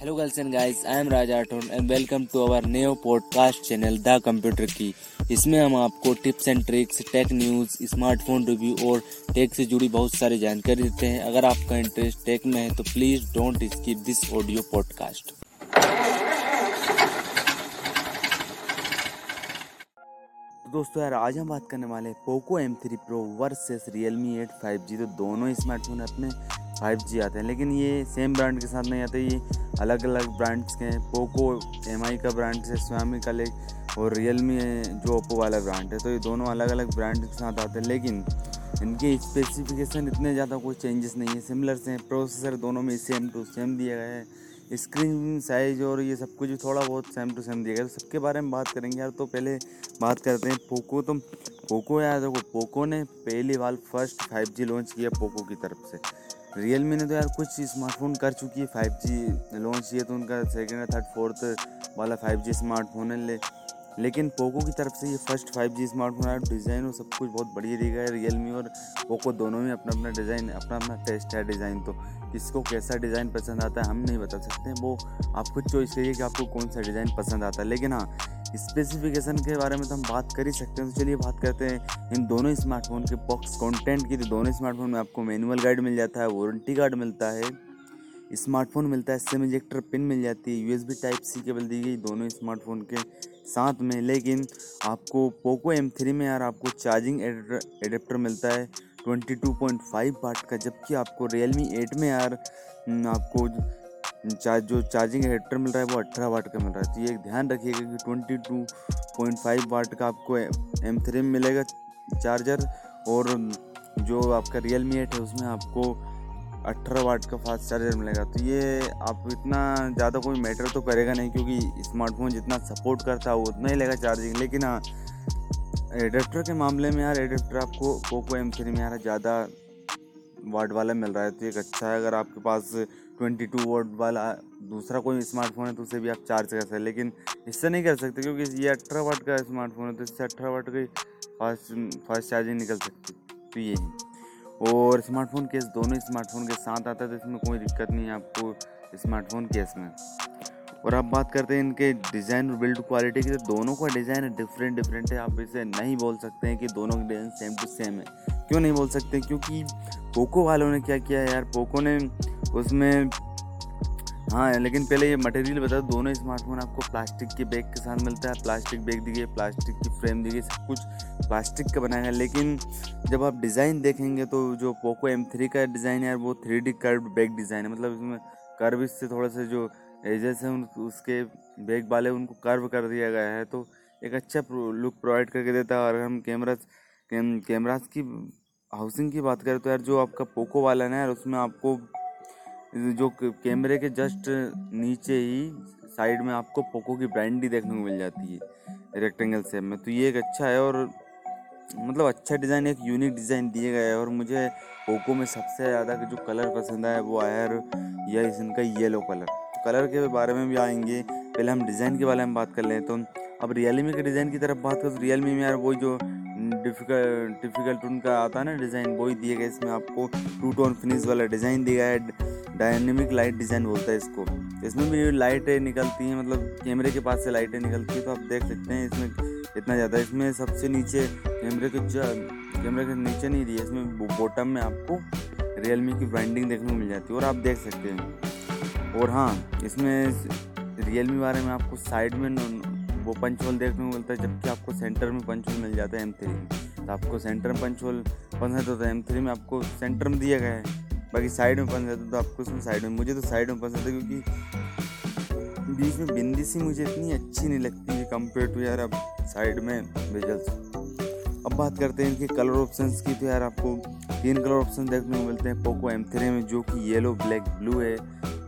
Hello girls and guys, I am Raj Rathod and welcome to our new podcast channel the computer की इसमें हम आपको tips and tricks tech news smartphone review और tech से जुड़ी बहुत सारी जानकारी देते हैं। अगर आपका इंटरेस्ट टेक में है तो please don't skip this audio podcast दोस्तों यार आज हम बात करने वाले हैं Poco M three Pro versus Realme eight five G तो दोनों स्मार्टफ़ोन अपने। फाइव जी आते हैं। लेकिन ये सेम ब्रांड के साथ नहीं आते, ये अलग अलग ब्रांड्स के हैं। पोको एमआई का ब्रांड है स्वामी का लेक और रियल मी जो ओप्पो वाला ब्रांड है। तो ये दोनों अलग अलग ब्रांड के साथ आते हैं। लेकिन इनके स्पेसिफिकेशन इतने ज़्यादा कोई चेंजेस नहीं है। सिमिलर से प्रोसेसर दोनों में सेम टू सेम दिया गया है। स्क्रीन साइज़ और ये सब कुछ थोड़ा बहुत सेम टू सेम दिया गया है। तो सबके बारे में बात करेंगे यार। तो पहले बात करते हैं पोको तो पोको यार, देखो पोको ने पहली बार फ़र्स्ट फाइव लॉन्च किया पोको की तरफ़ से। रियल मी ने तो यार कुछ स्मार्टफ़ोन कर चुकी है फाइव जी लॉन्च किए तो उनका सेकेंड थर्ड फोर्थ वाला फाइव जी स्मार्टफ़ोन है ले। लेकिन पोको की तरफ़ से ये फ़र्स्ट फाइव जी स्मार्टफ़ोन है डिज़ाइन और सब कुछ बहुत बढ़िया दिखा है रियल मी और पोको दोनों में अपना अपना डिज़ाइन अपना अपना टेस्ट है डिज़ाइन तो। किसको कैसा डिज़ाइन पसंद आता है, हम नहीं बता सकते। वो आप खुद चॉइस करिए कि आपको कौन सा डिज़ाइन पसंद आता है। लेकिन हाँ स्पेसिफिकेशन के बारे में तो हम बात कर ही सकते हैं। तो चलिए बात करते हैं इन दोनों स्मार्टफ़ोन के बॉक्स कंटेंट की। तो दोनों स्मार्टफ़ोन में आपको मैनुअल गाइड मिल जाता है वारंटी कार्ड मिलता है स्मार्टफ़ोन मिलता है सिम इजेक्टर पिन मिल जाती है यूएसबी टाइप सी केबल दी गई दोनों स्मार्टफ़ोन के साथ में। लेकिन आपको पोको एम थ्री में यार आपको चार्जिंग एडेप्टर मिलता है। Twenty two point five watt का, जबकि आपको रियल मी एट में यार आपको चार्ज जो चार्जिंग एडेप्टर मिल रहा है वो अट्ठारह वाट का मिल रहा है। तो ये ध्यान रखिएगा कि twenty two point five watt का आपको एम थ्री में मिलेगा चार्जर और जो आपका रियल मी एट है उसमें आपको अट्ठारह वाट का फास्ट चार्जर मिलेगा। तो ये आप इतना ज़्यादा कोई मैटर तो करेगा नहीं, क्योंकि स्मार्टफ़ोन जितना सपोर्ट करता है, उतना ही लेगा चार्जिंग लेकिन हाँ एडेप्टर के मामले में यार एडेप्टर आपको पोको एम थ्री में यार ज़्यादा वाट वाला मिल रहा है तो एक अच्छा है। अगर आपके पास ट्वेंटी टू वाट वाला दूसरा कोई स्मार्टफ़ोन है तो उसे भी आप चार्ज कर सकते हैं। लेकिन इससे नहीं कर सकते, क्योंकि ये अठारह वाट का स्मार्टफ़ोन है तो इससे अठारह वाट की फास्ट फास्ट चार्जिंग निकल सकती तो ये यही और स्मार्टफ़ोन केस दोनों स्मार्टफ़ोन के साथ आता है तो इसमें कोई दिक्कत नहीं है आपको स्मार्टफ़ोन केस में। और आप बात करते हैं इनके डिज़ाइन और बिल्ड क्वालिटी की। तो दोनों का डिज़ाइन डिफरेंट डिफरेंट है। आप इसे नहीं बोल सकते हैं कि दोनों का डिज़ाइन सेम टू सेम है। क्यों नहीं बोल सकते? क्योंकि पोको वालों ने क्या किया है यार? पोको ने उसमें हाँ लेकिन पहले ये मटेरियल बता दोनों स्मार्टफ़ोन आपको प्लास्टिक के बैग के साथ मिलता है। प्लास्टिक बैग दी गई प्लास्टिक की फ्रेम दी गई सब कुछ प्लास्टिक का बनाया गया लेकिन जब आप डिज़ाइन देखेंगे तो जो पोको एम थ्री का डिज़ाइन है वो three D curve back design है। मतलब इसमें कर्व से थोड़ा सा जो एजेस हैं उन, उसके बैग वाले उनको कर्व कर दिया गया है तो एक अच्छा लुक प्रोवाइड करके देता है। और हम कैमरा कैमराज की हाउसिंग की बात करें तो यार जो आपका पोको वाला ना यार, उसमें आपको, जो कैमरे के जस्ट नीचे ही साइड में आपको पोको की ब्रांडी देखने को मिल जाती है रेक्टेंगल शेप में। तो ये एक अच्छा है और मतलब अच्छा डिज़ाइन एक यूनिक डिज़ाइन दिए गए है। और मुझे पोको में सबसे ज़्यादा जो कलर पसंद आया वो आया यह इनका येलो कलर कलर के बारे में भी आएँगे। पहले हम डिज़ाइन के बारे में बात कर लें तो अब रियलमी के डिज़ाइन की तरफ़ बात करें तो रियलमी में यार वही जो डिफ़िकल्ट डिफ़िकल्ट उनका आता है ना डिज़ाइन, वही दिया गया इसमें आपको टू टोन फिनिश वाला डिज़ाइन दिया है। डायनेमिक लाइट डिज़ाइन बोलता है इसको। इसमें भी लाइटें निकलती हैं मतलब कैमरे के पास से लाइटें निकलती हैं तो आप देख सकते हैं इसमें इतना ज़्यादा। इसमें सबसे नीचे कैमरे के कैमरे के नीचे नहीं दिए, इसमें बॉटम में आपको रियलमी की ब्रांडिंग देखने को मिल जाती है और आप देख सकते हैं। और हाँ इसमें रियल मी बारे में आपको साइड में वो पंच होल देखने को मिलता है, जबकि आपको सेंटर में पंच होल मिल जाता है एम थ्री में तो आपको सेंटर में पंच होल पसंद होता है एम थ्री में आपको सेंटर में दिया गया है। बाकी साइड में पसंद है तो आपको उसमें साइड में, मुझे तो साइड में पसंद है, क्योंकि बीच में बिंदी सी मुझे इतनी अच्छी नहीं लगती है कंपेयर टू यार अब साइड में विजल्स अब बात करते हैं इनके कलर ऑप्शंस की तो यार आपको तीन कलर ऑप्शन देखने को मिलते हैं पोको एम थ्री में, जो कि येलो ब्लैक ब्लू है।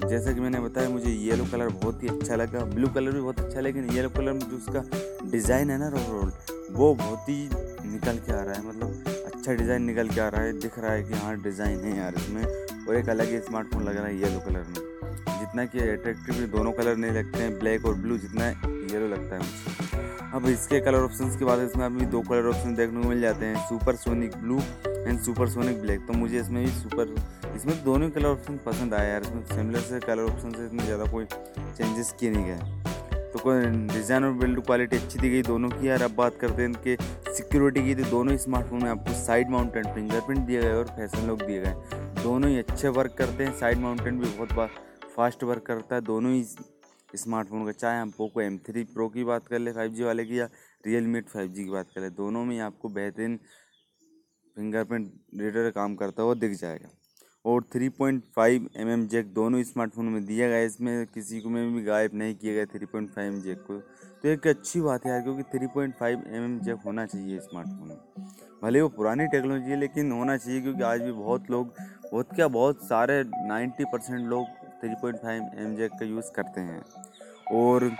जैसा कि मैंने बताया, मुझे येलो कलर बहुत ही अच्छा लगा। ब्लू कलर भी बहुत अच्छा लेकिन येलो कलर में जो उसका डिज़ाइन है ना ओवरऑल वो बहुत ही निकल के आ रहा है। मतलब अच्छा डिज़ाइन निकल के आ रहा है। दिख रहा है कि हाँ डिज़ाइन है यार इसमें। और एक अलग ही स्मार्टफ़ोन लग रहा है येलो कलर में। जितना कि अट्रैक्टिव दोनों कलर नहीं लगते हैं। ब्लैक और ब्लू जितना येलो लगता है मुझे। अब इसके कलर ऑप्शन की बात है इसमें अभी दो कलर ऑप्शन देखने को मिल जाते हैं। Super sonic blue and super sonic black तो मुझे इसमें भी सुपर, इसमें दोनों कलर ऑप्शन पसंद आया यार, इसमें सिमिलर से कलर ऑप्शन से इतने ज़्यादा कोई चेंजेस किए नहीं गए। तो कोई डिज़ाइन और बिल्ड क्वालिटी अच्छी दी गई दोनों की यार, अब बात करते हैं इनके सिक्योरिटी की तो दोनों स्मार्टफ़ोन में आपको साइड माउंटेड फिंगरप्रिंट दिए गए और फ़ैशन लुक दिए गए। दोनों ही अच्छे वर्क करते हैं साइड माउंटेड भी बहुत फास्ट वर्क करता है, दोनों ही स्मार्टफ़ोन का, चाहे हम पोको एम थ्री प्रो की बात कर ले फाइव जी वाले की या रियल मी फाइव जी की बात कर ले, दोनों में आपको बेहतरीन फिंगरप्रिंट रीडर काम करता हुआ दिख जाएगा। और 3.5 पॉइंट mm जैक दोनों स्मार्टफ़ोन में दिया गया इसमें किसी को में भी गायब नहीं किया गया 3.5 पॉइंट फाइव जैक को। तो एक अच्छी बात है यार, क्योंकि 3.5 पॉइंट फाइव mm जैक होना चाहिए स्मार्टफ़ोन में। भले वो पुरानी टेक्नोलॉजी है, लेकिन होना चाहिए, क्योंकि आज भी बहुत लोग, बहुत क्या, बहुत सारे 90 परसेंट लोग 3.5 पॉइंट फाइव एम जैक का यूज़ करते हैं। और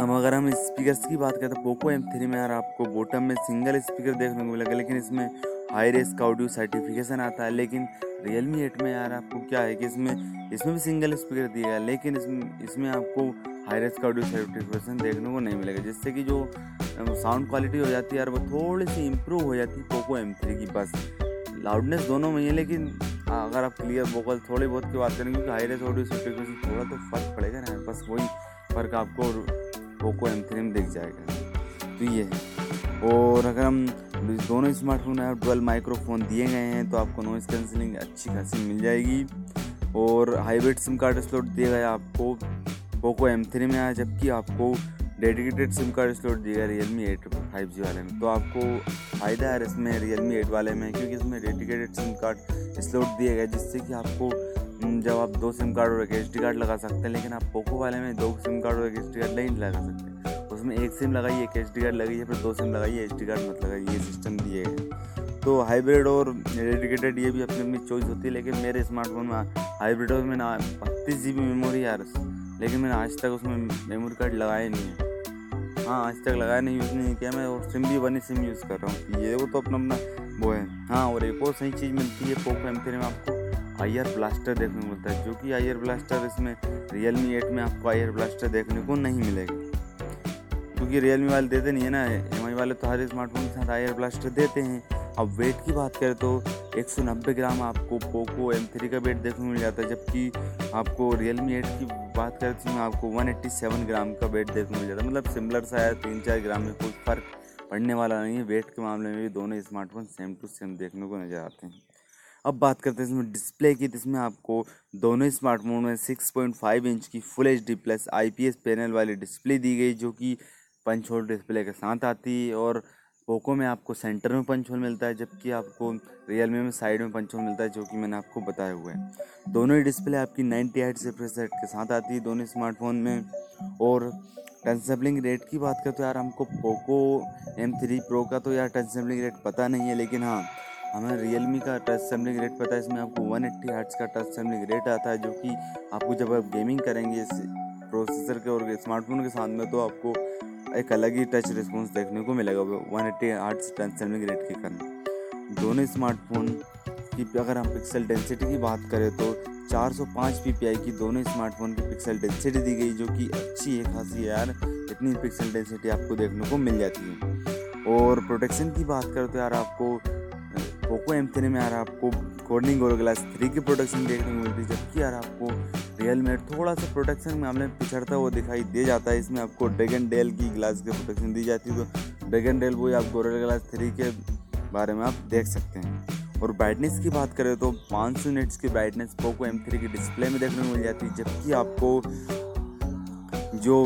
अब अगर हम स्पीकर्स की बात करें तो पोको एम थ्री में यार आपको बॉटम में सिंगल स्पीकर देखने को मिलेगा, लेकिन इसमें हाई रेस का ऑडियो सर्टिफिकेशन आता है, लेकिन रियल मी एट में यार आपको क्या है कि इसमें इसमें भी सिंगल स्पीकर दिया गया लेकिन इसमें इसमें आपको हाई रेस का ऑडियो सर्टिफिकेशन देखने को नहीं मिलेगा, जिससे कि जो साउंड क्वालिटी हो जाती है यार वो थोड़ी सी इम्प्रूव हो जाती है पोको एम थ्री की, बस। लाउडनेस दोनों में है लेकिन अगर आप क्लियर वोकल थोड़े बहुत की बात करेंगे, क्योंकि हाई रेस ऑडियो सर्टिफिकेशन थोड़ा तो फ़र्क पड़ेगा ना बस वही फ़र्क आपको पोको एम थ्री में दिख जाएगा। तो ये है। और अगर हम दोनों स्मार्टफ़ोन है ट्वेल माइक्रोफोन दिए गए हैं तो आपको नॉइस कैंसिलिंग अच्छी खासी मिल जाएगी। और हाइब्रिड सिम कार्ड स्लॉट दिया गया आपको। पोको एम थ्री में आया, जबकि आपको डेडिकेटेड सिम कार्ड स्लॉट दिया गया Realme eight five G वाले में। तो आपको फ़ायदा है इसमें रियल मी एट वाले में, क्योंकि इसमें डेडिकेटेड सिम कार्ड स्लॉट दिया गया, जिससे कि आपको जब आप दो सिम कार्ड और एक एच कार्ड लगा सकते हैं, लेकिन आप पोको वाले में दो सिम कार्ड और एक एच कार्ड नहीं लगा सकते। उसमें एक सिम लगाइए, एक एच डी कार्ड लगाइए फिर दो सिम लगाइए एच कार्ड मत लगाइए, ये सिस्टम दिए गए तो हाइब्रिड और डेडिकेटेड ये भी अपनी अपनी चॉइस होती है, लेकिन मेरे स्मार्टफ़ोन में हाइब्रिड में ना बत्तीस जी बी मेमोरी यार, लेकिन मैंने आज तक उसमें मेमोरी कार्ड लगाया नहीं है। हाँ आज तक लगाया नहीं यूज़ नहीं किया मैं, और सिम भी बनी सिम यूज़ कर रहा हूँ। ये वो तो अपना अपना वो है। हाँ और एक और सही चीज़ मिलती है पोको एम में आपको। आई ब्लास्टर देखने को मिलता है जो कि आई ब्लास्टर इसमें रियल मी एट में आपको आई आर ब्लास्टर देखने को नहीं मिलेगा। क्योंकि रियल मी वाले देते नहीं है ना एम आई वाले तो हर स्मार्टफ़ोन के साथ आयर ब्लास्टर देते हैं। अब वेट की बात करें तो 190 ग्राम आपको पोको एम का वेट देखने को मिल जाता है, जबकि आपको मी एट की बात करें तो आपको 187 ग्राम का वेट देखने को मिल जाता है। मतलब सिमिलर सा है, तीन चार ग्राम में कोई फ़र्क पड़ने वाला नहीं है। वेट के मामले में भी दोनों स्मार्टफ़ोन सेम टू सेम देखने को नज़र आते हैं। अब बात करते हैं इसमें डिस्प्ले की, जिसमें आपको दोनों स्मार्टफ़ोन में 6.5 इंच की full H D plus IPS panel वाली डिस्प्ले दी गई, जो कि पंच होल डिस्प्ले के साथ आती है और पोको में आपको सेंटर में पंच होल मिलता है, जबकि आपको रियल मी साइड में पंच होल मिलता है, जो कि मैंने आपको बताया हुआ है। दोनों ही डिस्प्ले आपकी नाइन्टी एट से सेट के साथ आती है दोनों स्मार्टफ़ोन में। और टच सेबलिंग रेट की बात करें तो यार, हमको पोको एम थ्री प्रो का तो यार टच सेबलिंग रेट पता नहीं है, लेकिन हाँ हमें रियल मी का टच सेबलिंग रेट पता है, इसमें आपको वन एट्टी हर्ट्स का टच सेबलिंग रेट आता है, जो कि आपको जब आप गेमिंग करेंगे इस प्रोसेसर के और स्मार्टफ़ोन के साथ में तो आपको एक अलग ही टच रिस्पॉन्स देखने को मिलेगा one eighty hertz sampling rate के कारण। दोनों स्मार्टफ़ोन की अगर हम पिक्सल डेंसिटी की बात करें तो 405 ppi की दोनों स्मार्टफ़ोन की पिक्सल डेंसिटी दी गई, जो कि अच्छी है, खासी यार, इतनी पिक्सल डेंसिटी आपको देखने को मिल जाती है। और प्रोटेक्शन की बात करें तो यार आपको पोको एम थ्री में यार आपको कोडिंग और ग्लास थ्री की प्रोटेक्शन देखने को मिलती है, जबकि यार आपको रियल मेड थोड़ा सा प्रोटेक्शन मामले में पिछड़ता हुआ दिखाई दे जाता है, इसमें आपको ड्रैगन डेल की ग्लास की प्रोटेक्शन दी जाती है तो ड्रैगन डेल वो आप गोरेल ग्लास थ्री के बारे में आप देख सकते हैं। और ब्राइटनेस की बात करें तो 500 यूनिट्स की ब्राइटनेस पोको एम थ्री की डिस्प्ले में देखने को मिल जाती है, जबकि आपको जो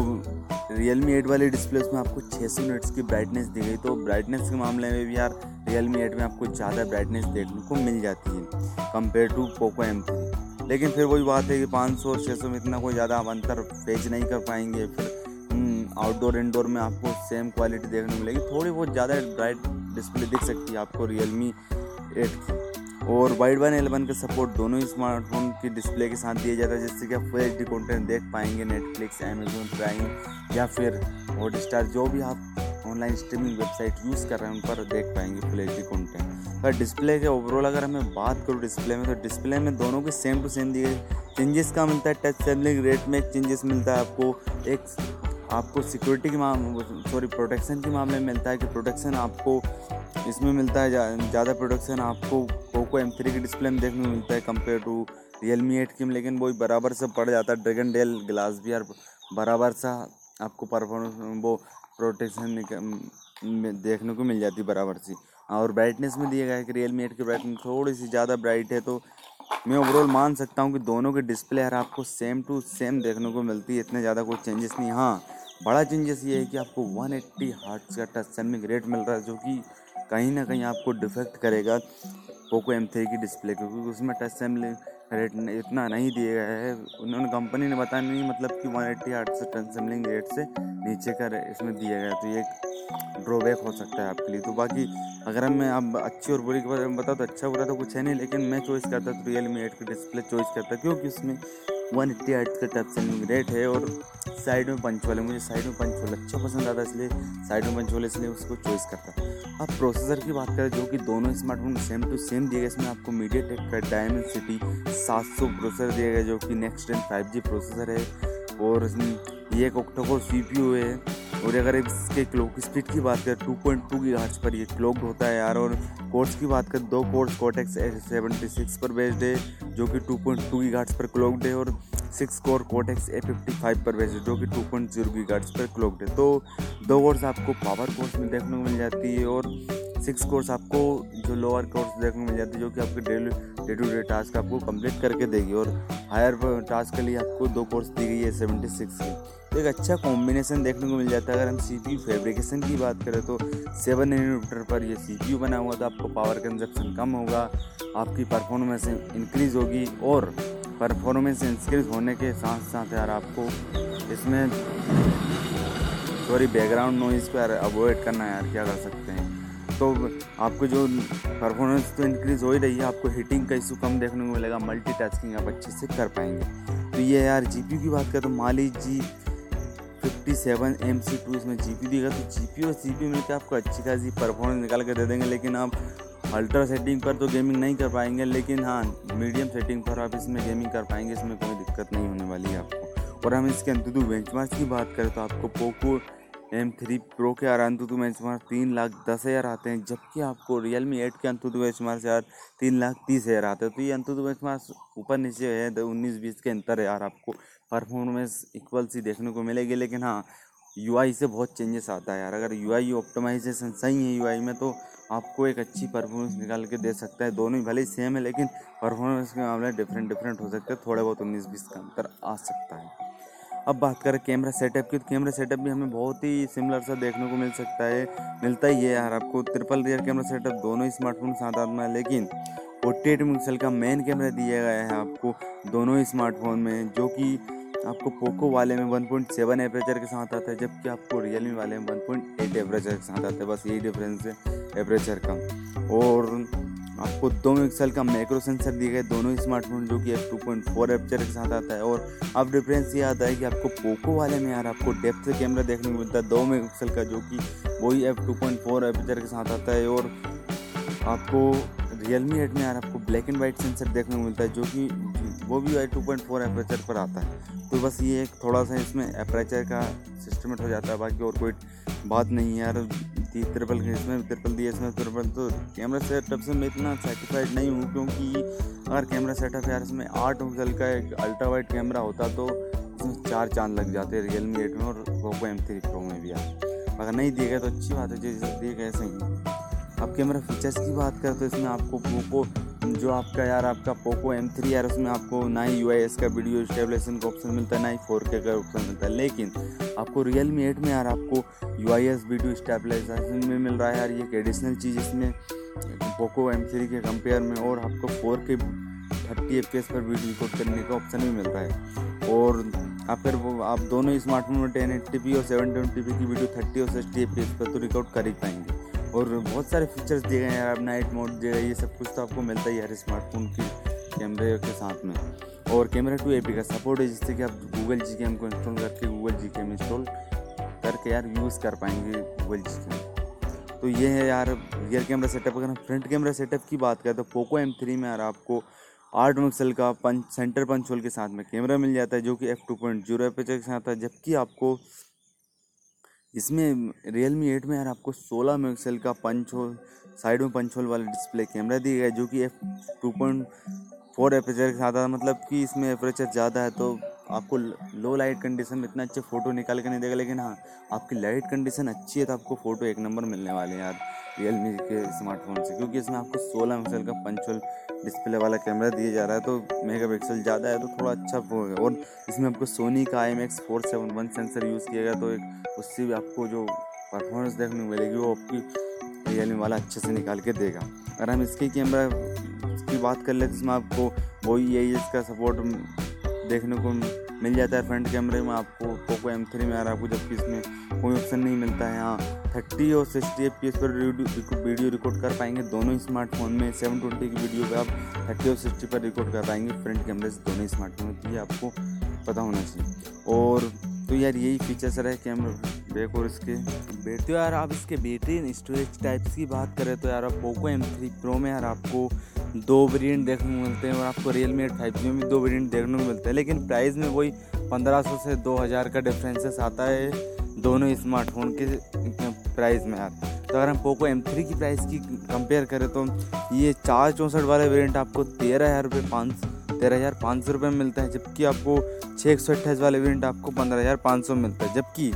रियल मी एट वाली डिस्प्ले उसमें आपको 600 यूनिट्स की ब्राइटनेस दी गई तो ब्राइटनेस के मामले में भी यार रियल मी एट में आपको ज़्यादा ब्राइटनेस देखने को मिल जाती है compare to Poco M three लेकिन फिर वही बात है कि 500 और 600 में इतना कोई ज़्यादा आप अंतर फेच नहीं कर पाएँगे फिर आउटडोर हम्म, इंडोर में आपको सेम क्वालिटी देखने को मिलेगी थोड़ी बहुत ज़्यादा ब्राइट डिस्प्ले दिख सकती है आपको रियल मी एट की। और वाइड वन एलेवन का सपोर्ट दोनों ही स्मार्टफ़ोन की डिस्प्ले के साथ दिया जाता है जिससे कि आप फुल एच कॉन्टेंट देख पाएँगे नेटफ्लिक्स अमेजोन प्राइम या फिर हॉट स्टार जो भी आप ऑनलाइन स्ट्रीमिंग वेबसाइट यूज़ कर रहे हैं उन पर देख पाएँगे फुल एच कॉन्टेंट पर डिस्प्ले के ओवरऑल अगर हमें बात करूँ डिस्प्ले में तो डिस्प्ले में दोनों के सेम टू सेम दिए चेंजेस का मिलता है टच सेमलिंग रेट में एक चेंजेस मिलता है आपको एक आपको सिक्योरिटी के मामले सॉरी प्रोटेक्शन के मामले में मिलता है कि प्रोटेक्शन आपको इसमें मिलता है ज़्यादा जा, प्रोटेक्शन आपको पोको एम थ्री की डिस्प्ले में देखने को मिलता है compare to Realme eight की, लेकिन वही बराबर से पड़ जाता है। ड्रैगन डेल ग्लास भी यार बराबर सा आपको परफॉर्मेंस वो प्रोटेक्शन देखने को मिल जाती बराबर सी। और ब्राइटनेस में दिया गया है कि रियल मी एट की ब्राइटनेस थोड़ी सी ज़्यादा ब्राइट है तो मैं ओवरऑल मान सकता हूँ कि दोनों के डिस्प्ले यार आपको सेम टू सेम देखने को मिलती है। इतने ज़्यादा कोई चेंजेस नहीं। हाँ बड़ा चेंजेस ये है कि आपको 180 एट्टी हार्ट्स का टच सेमिंग रेट मिल रहा है, जो कि कहीं ना कहीं आपको डिफेक्ट करेगा। पोको एम थ्री की डिस्प्ले क्योंकि उसमें टच सेम रेट इतना नहीं दिया गया है। उन्होंने कंपनी ने बताया नहीं मतलब कि वन एट्टी आठ से टच सेमलिंग रेट से नीचे का इसमें दिया गया तो ये एक ड्रॉबैक हो सकता है आपके लिए। तो बाकी, अगर हम मैं अब अच्छी और बुरी के बारे में बताऊँ तो अच्छा बुरा तो कुछ है नहीं, लेकिन मैं चॉइस करता तो रियल मी एट की डिस्प्ले चॉइस करता, क्योंकि उसमें वन एट्टी आइट का टच सेंडिंग रेट है और साइड में पंच वाले, मुझे साइड में पंच वाले अच्छा पसंद आता है, इसलिए साइड में पंच वाले इसलिए उसको चॉइस करता है। अब प्रोसेसर की बात करें, जो कि दोनों स्मार्टफ़ोन सेम टू सेम दिए गए, इसमें आपको मीडिया टेक का डायमंड सिटी सात सौ प्रोसेसर दिया गया जो कि नेक्स्ट जन फाइव जी प्रोसेसर है। और ये एक ऑक्टोकोर सी पी है। और अगर इसके क्लॉक स्पीड की बात करें टू पॉइंट टू की घाट पर ये क्लॉक्ड होता है यार, और कोर्स की बात करें, दो कोर्स कोटेक्स सेवेंटी सिक्स पर बेस्ड है, जो कि टू पॉइंट टू की घाट्स पर क्लॉक्ड है, और six core Cortex A fifty five पर बेस्ड है, जो कि टू पॉइंट ज़ीरो की घाट्स पर क्लॉक्ड है। तो दो कोर्स आपको पावर कोर्स में देखने को मिल जाती है, और सिक्स कोर्स आपको जो लोअर कोर्स देखने को मिल जाती है, जो कि आपके daily day to day task आपको कंप्लीट करके देगी, और हायर टास्क के लिए आपको दो कोर्स दी गई है सेवेंटी सिक्स की। तो एक अच्छा कॉम्बिनेशन देखने को मिल जाता है। अगर हम सी पी फैब्रिकेशन की बात करें तो सेवन इनवर्टर पर यह सी पी बना हुआ तो आपको पावर कंजप्शन कम होगा, आपकी परफॉर्मेंस इंक्रीज़ होगी और परफॉर्मेंस इंक्रीज होने के साथ साथ यार आपको इसमें सॉरी बैकग्राउंड नॉइज़ को यार अवॉइड करना यार, क्या कर सकते हैं? तो आपको जो परफॉर्मेंस तो इंक्रीज़ हो ही रही है, आपको हीटिंग का इशू कम देखने को मिलेगा मल्टी टास्किंग आप अच्छे से कर पाएँगे। तो ये यार जीपीयू की बात करें तो Mali G fifty seven M C two इसमें जी पी देगा तो जी पी और सी पी मिलकर आपको अच्छी खासी परफॉर्मेंस निकाल कर दे देंगे, लेकिन आप अल्ट्रा सेटिंग पर तो गेमिंग नहीं कर पाएँगे, लेकिन हाँ मीडियम सेटिंग पर आप इसमें गेमिंग कर पाएँगे, इसमें कोई दिक्कत नहीं होने वाली है आपको। और हम इसके अंतुतु बेंचमार्क की बात करें तो आपको पोको एम थ्री प्रो के यार अंतुतु बेंचमार्क तीन लाख दस हज़ार आते हैं, जबकि आपको रियल मी एट के अंतु अंतुतु बेंचमार्क यार तीन लाख तीस हज़ार आते हैं। तो ये अंतुतु बेंचमार्क ऊपर नीचे है, उन्नीस बीस के अंतर है यार आपको। परफॉर्मेंस इक्वल सी देखने को मिलेगी, लेकिन हाँ यूआई से बहुत चेंजेस आता है यार। अगर यू आई ऑप्टोमाइजेशन सही है यूआई में तो आपको एक अच्छी परफॉर्मेंस निकाल के दे सकता है। दोनों ही भले ही सेम है, लेकिन परफॉर्मेंस के मामले डिफरेंट डिफरेंट हो सकते हैं। थोड़े बहुत उन्नीस बीस का अंतर आ सकता है। अब बात करें कैमरा सेटअप की तो कैमरा सेटअप भी हमें बहुत ही सिमिलर सा देखने को मिल सकता है, मिलता ही है यार आपको। ट्रिपल रियर कैमरा सेटअप, दोनों स्मार्टफ़ोन साथ आत्मा है लेकिन फोर्टी एट पिक्सल का मेन कैमरा दिया गया है आपको, दोनों ही स्मार्टफ़ोन में, जो कि आपको पोको वाले में 1.7 पॉइंट सेवन एवरेजर के साथ आता है, जबकि आपको रियलमी वाले में 1.8 पॉइंट एट एवरेजर के साथ आता है, बस यही डिफरेंस है एवरेजर का और आपको दो पिक्सल का मैक्रो सेंसर दिए गए दोनों स्मार्टफ़ोन जो कि F two point four aperture के साथ आता है, और अब डिफरेंस ये आता है कि आपको पोको वाले में यार आपको डेप्थ कैमरा देखने को मिलता है, दो मेगा का, जो कि वही F two point four aperture के साथ आता है, और आपको रियलमी एट में यार आपको ब्लैक एंड वाइट सेंसर देखने को मिलता है, जो कि वो भी I two point four aperture पर आता है। तो बस ये एक थोड़ा सा इसमें एपरेचर का सिस्टमेट हो जाता है, बाकी और कोई बात नहीं है यार। ट्रिपल इसमें ट्रिपल दिया इसमें ट्रिपल तो कैमरा सेटअप से मैं इतना सेटिस्फाइड नहीं हूँ क्योंकि अगर कैमरा सेटअप यार इसमें आठ मेगापिक्सल का एक अल्ट्रा वाइड कैमरा होता तो इसमें चार चाँद लग जाते रियल मी एट में और पोको एम थ्री प्रो में भी यार। अगर नहीं दिए गए तो अच्छी बात है, जैसे दिए गए सही। अब कैमरा फीचर्स की बात करें तो इसमें आपको पोको जो आपका यार, आपका पोको एम थ्री यार, उसमें आपको ना ही यू आई एस का वीडियो स्टेबलेशन का ऑप्शन मिलता है ना ही फोर के का ऑप्शन मिलता। है लेकिन आपको रियल मी एट में यार, आपको U I S video stabilization में मिल रहा है यार, ये एक एडिशनल चीज़ इसमें पोको एम थ्री के कंपेयर में, और आपको फोर के थर्टी एफ़ पर वीडियो रिकॉर्ड करने का ऑप्शन भी मिल रहा है। और आप फिर वो, आप दोनों स्मार्टफ़ोन में टेन एट पी और सेवन ट्वेंटी की वीडियो थर्टी और सिक्सटी एफ़ पर तो रिकॉर्ड कर ही पाएँगे। और बहुत सारे फीचर्स दिए गए हैं आप नाइट मोड दिए गए, ये सब कुछ तो आपको मिलता ही है हर स्मार्टफ़ोन की कैमरे के साथ में। और कैमरा टू एपी का सपोर्ट है, जिससे कि आप गूगल जी कैम को इंस्टॉल करके गूगल जी कैम इंस्टॉल करके यार यूज़ कर पाएँगे गूगल जी कैम तो ये है यार रियर कैमरा सेटअप अगर हम फ्रंट कैमरा सेटअप की बात करें तो पोको एम थ्री में यार आपको आठ मिक्सल का पंच सेंटर पंच होल के साथ में कैमरा मिल जाता है, जो कि F two point zero aperture के साथ है, जबकि आपको इसमें रियल मी एट में यार आपको 16 मेगापिक्सल का पंच होल साइड में पंच होल वाला डिस्प्ले कैमरा दिया गया जो कि F two point four aperture के साथ मतलब कि इसमें एपरेचर ज़्यादा है तो आपको लो लाइट कंडीशन में इतना अच्छे फ़ोटो निकाल के नहीं देगा, लेकिन हाँ आपकी लाइट कंडीशन अच्छी है तो आपको फ़ोटो एक नंबर मिलने वाले हैं यार। रियलमी के स्मार्टफ़ोन से, क्योंकि इसमें आपको 16 पिक्सल का पंचुअल डिस्प्ले वाला कैमरा दिया जा रहा है तो मेगा पिक्सल ज़्यादा है तो थोड़ा अच्छा होगा और इसमें आपको सोनी का I M X four seven one sensor use किया गया तो एक उससे भी आपको जो परफॉर्मेंस देखने को मिलेगी, वो आपकी रियलमी वाला अच्छे से निकाल के देगा। अगर हम इसके कैमरा की बात कर ले तो इसमें आपको वही यही इसका सपोर्ट देखने को मिल जाता है फ्रंट कैमरे में आपको पोको एम थ्री में आ रहा है आपको, जबकि इसमें कोई ऑप्शन नहीं मिलता है हाँ। थर्टी और सिक्सटी एफ़ पी एस पर वीडियो रिकॉर्ड कर पाएँगे दोनों ही स्मार्टफ़ोन में सेवन ट्वेंटी की वीडियो पे आप थर्टी और सिक्सटी पर रिकॉर्ड कर पाएँगे फ्रंट कैमरे से दोनों ही स्मार्टफ़ोन में तो ये आपको पता होना चाहिए। और तो यार यही फीचर्स रहे कैमरा बैक और इसके। बैटरी यार, आप इसके बैटरी स्टोरेज टाइप्स की बात करें तो यार आप पोको एम थ्री प्रो में यार आपको दो वेरिएंट देखने को मिलते हैं और आपको Realme eight five G में भी दो वेरिएंट देखने को मिलते हैं, लेकिन प्राइस में वही पंद्रह सौ से दो हज़ार का डिफरेंसेस आता है दोनों स्मार्टफ़ोन के प्राइस में यार तो अगर हम पोको एम थ्री की प्राइस की कंपेयर करें तो ये चार चौंसठ वाला वेरिएंट आपको तेरह हज़ार रुपये पाँच, तेरह हज़ार पाँच सौ रुपये में मिलता है, जबकि आपको छः एक सौ अट्ठाईस वाले वेरियंट आपको पंद्रह हज़ार पाँच सौ मिलता है, जबकि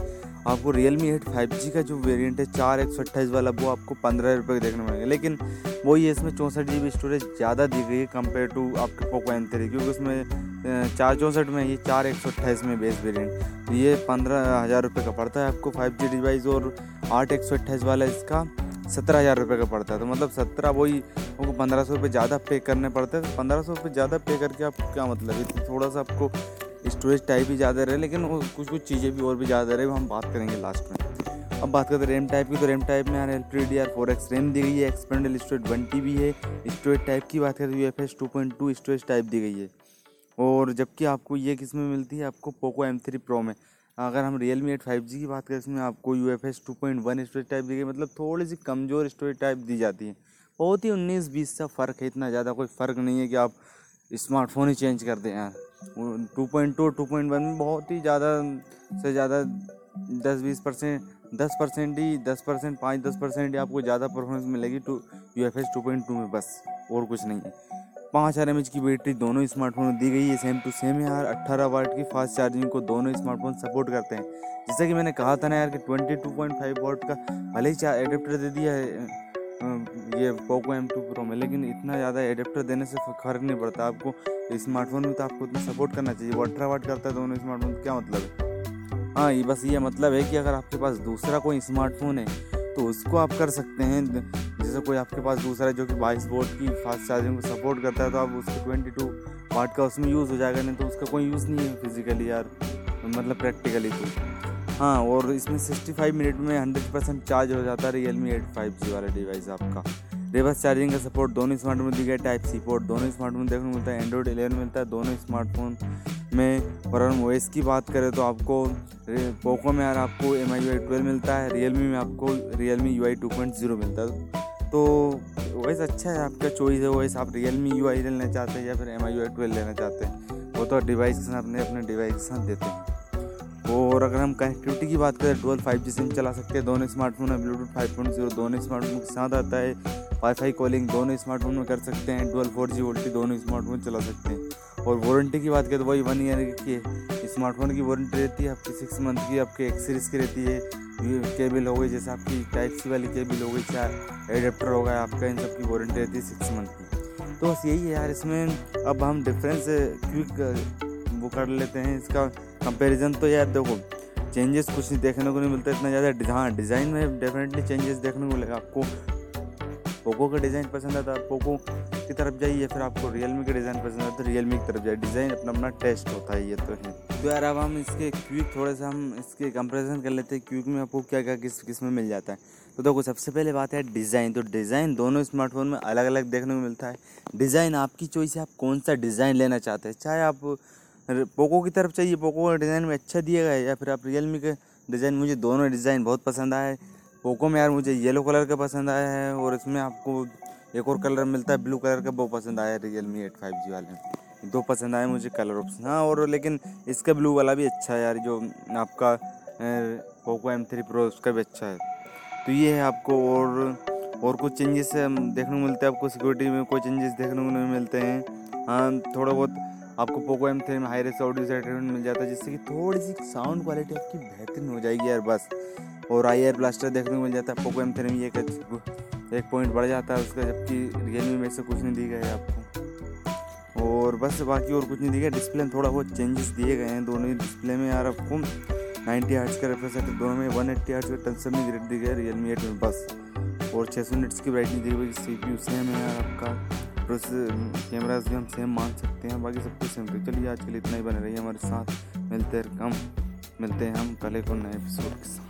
आपको Realme eight five G का जो वेरिएंट है, चार एक सौ अट्ठाईस वाला, वो आपको पंद्रह रुपये का देखने मिलेगा लेकिन वही है, इसमें चौंसठ जी बी स्टोरेज ज़्यादा दी गई है कंपेयर टू आपके पोको एम थ्री क्योंकि उसमें चार चौंसठ में ये चार एक सौ अट्ठाईस में बेस वेरियंट तो ये पंद्रह हज़ार रुपये का पड़ता है आपको फाइव जी डिवाइस और आठ एक सौ अट्ठाईस वाला इसका सत्रह हज़ार रुपये का पड़ता है। तो मतलब सत्रह वही आपको पंद्रह सौ रुपये ज़्यादा पे करने पड़ते हैं। तो पंद्रह सौ रुपये ज़्यादा पे करके आप क्या मतलब है थोड़ा सा आपको स्टोरेज टाइप ही ज़्यादा रहे, लेकिन कुछ कुछ चीज़ें भी और भी ज़्यादा रहे, हम बात करेंगे लास्ट में। अब बात करते हैं रैम टाइप की तो रैम टाइप में यार L P D R four X RAM दी गई है expandable storage one T B है स्टोरेज टाइप की बात करें तो U F S two point two storage type दी गई है। और जबकि आपको ये किसमें मिलती है? आपको पोको एम थ्री प्रो में। अगर हम Realme eight five G की बात करें, इसमें आपको U F S two point one storage type दी गई मतलब थोड़ी सी कमज़ोर स्टोरेज टाइप दी जाती है। बहुत ही उन्नीस बीस का फ़र्क है, इतना ज़्यादा कोई फ़र्क नहीं है कि आप स्मार्टफ़ोन ही चेंज कर दें यार। Two point two two point one में बहुत ही ज़्यादा से ज़्यादा दस बीस परसेंट, दस परसेंट ही, दस परसेंट, पाँच दस परसेंट ही आपको ज़्यादा परफॉर्मेंस मिलेगी two U F S two point two में बस, और कुछ नहीं है। पाँच हज़ार एम एच की बैटरी दोनों स्मार्टफ़ोन में दी गई है सेम टू सेम यार। अट्ठारह वाट की फास्ट चार्जिंग को दोनों स्मार्टफ़ोन सपोर्ट करते हैं। जैसा कि मैंने कहा था ना यार कि twenty two point five watt का भले ही एडेप्टर दे दिया है ये पोको एम टू प्रो में, लेकिन इतना ज़्यादा एडेप्टर देने से फ़र्क नहीं पड़ता। आपको स्मार्टफ़ोन में तो आपको उतना सपोर्ट करना चाहिए। वो अठारह वाट करता है दोनों स्मार्टफ़ोन क्या मतलब है? हाँ ये बस ये मतलब है कि अगर आपके पास दूसरा कोई स्मार्टफ़ोन है तो उसको आप कर सकते हैं। जैसे कोई आपके पास दूसरा है जो कि बाईस वोट की फास्ट चार्जिंग को सपोर्ट करता है तो आप उसको ट्वेंटी टू वाट का उसमें यूज़ हो जाएगा, नहीं तो उसका कोई यूज़ नहीं है फिजिकली यार मतलब प्रैक्टिकली तो। हाँ और इसमें 65 मिनट में 100 परसेंट चार्ज हो जाता है Realme eight five G वाला डिवाइस आपका। रिवर्स चार्जिंग का सपोर्ट दोनों स्मार्टफ़ोन दी गया टाइप सी पोर्ट दोनों स्मार्टफ़ोन देखने को मिलता है एंड्रॉइड एलेवन मिलता है, दोनों स्मार्टफ़ोन में। और हम ओएस की बात करें तो आपको पोको में यार आपको एम आई यू मिलता है रियल मी में आपको Realme U I two point zero मिलता है। तो ओएस अच्छा है आपका चॉइस है ओएस आप रियल मी यू आई लेना चाहते हैं या फिर एम आई यू आई लेना चाहते हैं, वो तो डिवाइस के साथ अपने अपने डिवाइस के साथ देते हैं। और अगर हम कनेक्टिविटी की बात करें डुअल फाइव जी सिम चला सकते हैं। दोनों स्मार्टफ़ोन में ब्लूटूथ फाइव पॉइंट ज़ीरो दोनों स्मार्टफ़ोन के साथ आता है। वाईफाई कॉलिंग दोनों स्मार्टफ़ोन में कर सकते हैं। डुअल फोर जी वोल्टी दोनों स्मार्टफ़ोन चला सकते हैं। और वारंटी की बात करें तो वही वन ईयर की स्मार्टफ़ोन की वारंटी रहती है, आपकी सिक्स मंथ की, आपके सीरीज़ की रहती है। केबल हो गई, जैसे आपकी टाइप सी वाली केबल हो गई चाहे एडेप्टर हो गया आपका इन सब की वारंटी रहती है सिक्स मंथ की। तो बस यही है यार, इसमें अब हम डिफरेंस क्विक वो कर लेते हैं। इसका कंपैरिजन तो यार देखो चेंजेस कुछ नहीं देखने को नहीं मिलता इतना ज़्यादा हाँ डिज़ाइन में डेफिनेटली चेंजेस देखने को मिलेगा। आपको पोको का डिज़ाइन पसंद आता है पोको की तरफ़ जाइए, फिर आपको रियलमी का डिज़ाइन पसंद आता है तो रियलमी की तरफ़ जाइए। डिज़ाइन अपना अपना टेस्ट होता है ये तो है। तो यार अब हम इसके क्विक थोड़े से हम इसके कंपेरिजन कर लेते हैं। क्विक में आपको क्या क्या, किस किसमें मिल जाता है। तो देखो, सबसे पहले बात है डिज़ाइन तो डिज़ाइन दोनों स्मार्टफ़ोन में अलग अलग देखने को मिलता है। डिज़ाइन आपकी चॉइस है, आप कौन सा डिज़ाइन लेना चाहते हैं। चाहे आप पोको की तरफ़ चाहिए। पोको का डिज़ाइन में अच्छा दिया गया है या फिर आप रियलमी के डिज़ाइन मुझे दोनों डिज़ाइन बहुत पसंद आए। पोको में यार मुझे येलो कलर का पसंद आया है और इसमें आपको एक और कलर मिलता है ब्लू कलर का, वो पसंद आया Realme eight five G वाले। दो पसंद आए मुझे कलर ऑप्शन हाँ और लेकिन इसका ब्लू वाला भी अच्छा है यार, जो आपका पोको एम थ्री प्रो उसका भी अच्छा है। तो ये है आपको और और कुछ चेंजेस देखने को मिलते हैं आपको सिक्योरिटी में, कोई चेंजेस देखने को नहीं मिलते हैं। हाँ थोड़ा बहुत आपको पोको एम थ्री में हाई रेस ऑडियो सेटलमेंट मिल जाता है, जिससे कि थोड़ी सी साउंड क्वालिटी आपकी बेहतरीन हो जाएगी यार बस। और आई एयर ब्लास्टर देखने को मिल जाता है पोको एम थ्री में एक एक पॉइंट बढ़ जाता है उसका, जबकि रियलमी में से कुछ नहीं दी है आपको। और बस बाकी और कुछ नहीं दिया डिस्प्ले में थोड़ा बहुत चेंजेस दिए गए हैं दोनों ही डिस्प्ले में यार आपको। नाइन्टी आर्ट्स का रेफ्रेश दोनों में, वन एट्टी आर्ट्स का टच में ग्रेड दी गया रियलमी एट में बस। और छः सौ निट्स की ब्राइटनेस दी हुई सी पी यू सेम है यार आपका प्रोसेस कैमराज भी हम सेम मान सकते हैं, बाकी सब कुछ सेम तो चलिए, आज के लिए इतना ही बने रहिए हमारे साथ, मिलते हैं कम, मिलते हैं हम कल और नए एपिसोड के साथ।